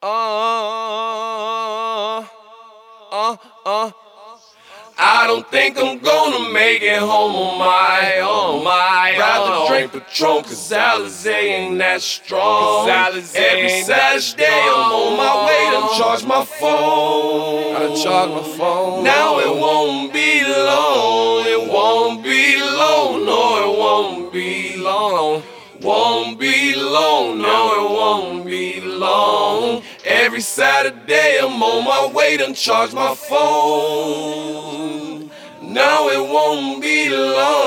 Uh, uh, uh. I don't think I'm gonna make it home on my own. My Rather own. drink Patron, cause Alizé ain't that strong. Cause Alizé Every Saturday I'm on my way to charge my phone. Gotta charge my phone. Now it won't be long, it won't be long, no, it won't be long. Won't be long, long. Every Saturday I'm on my way to charge my phone. Now it won't be long.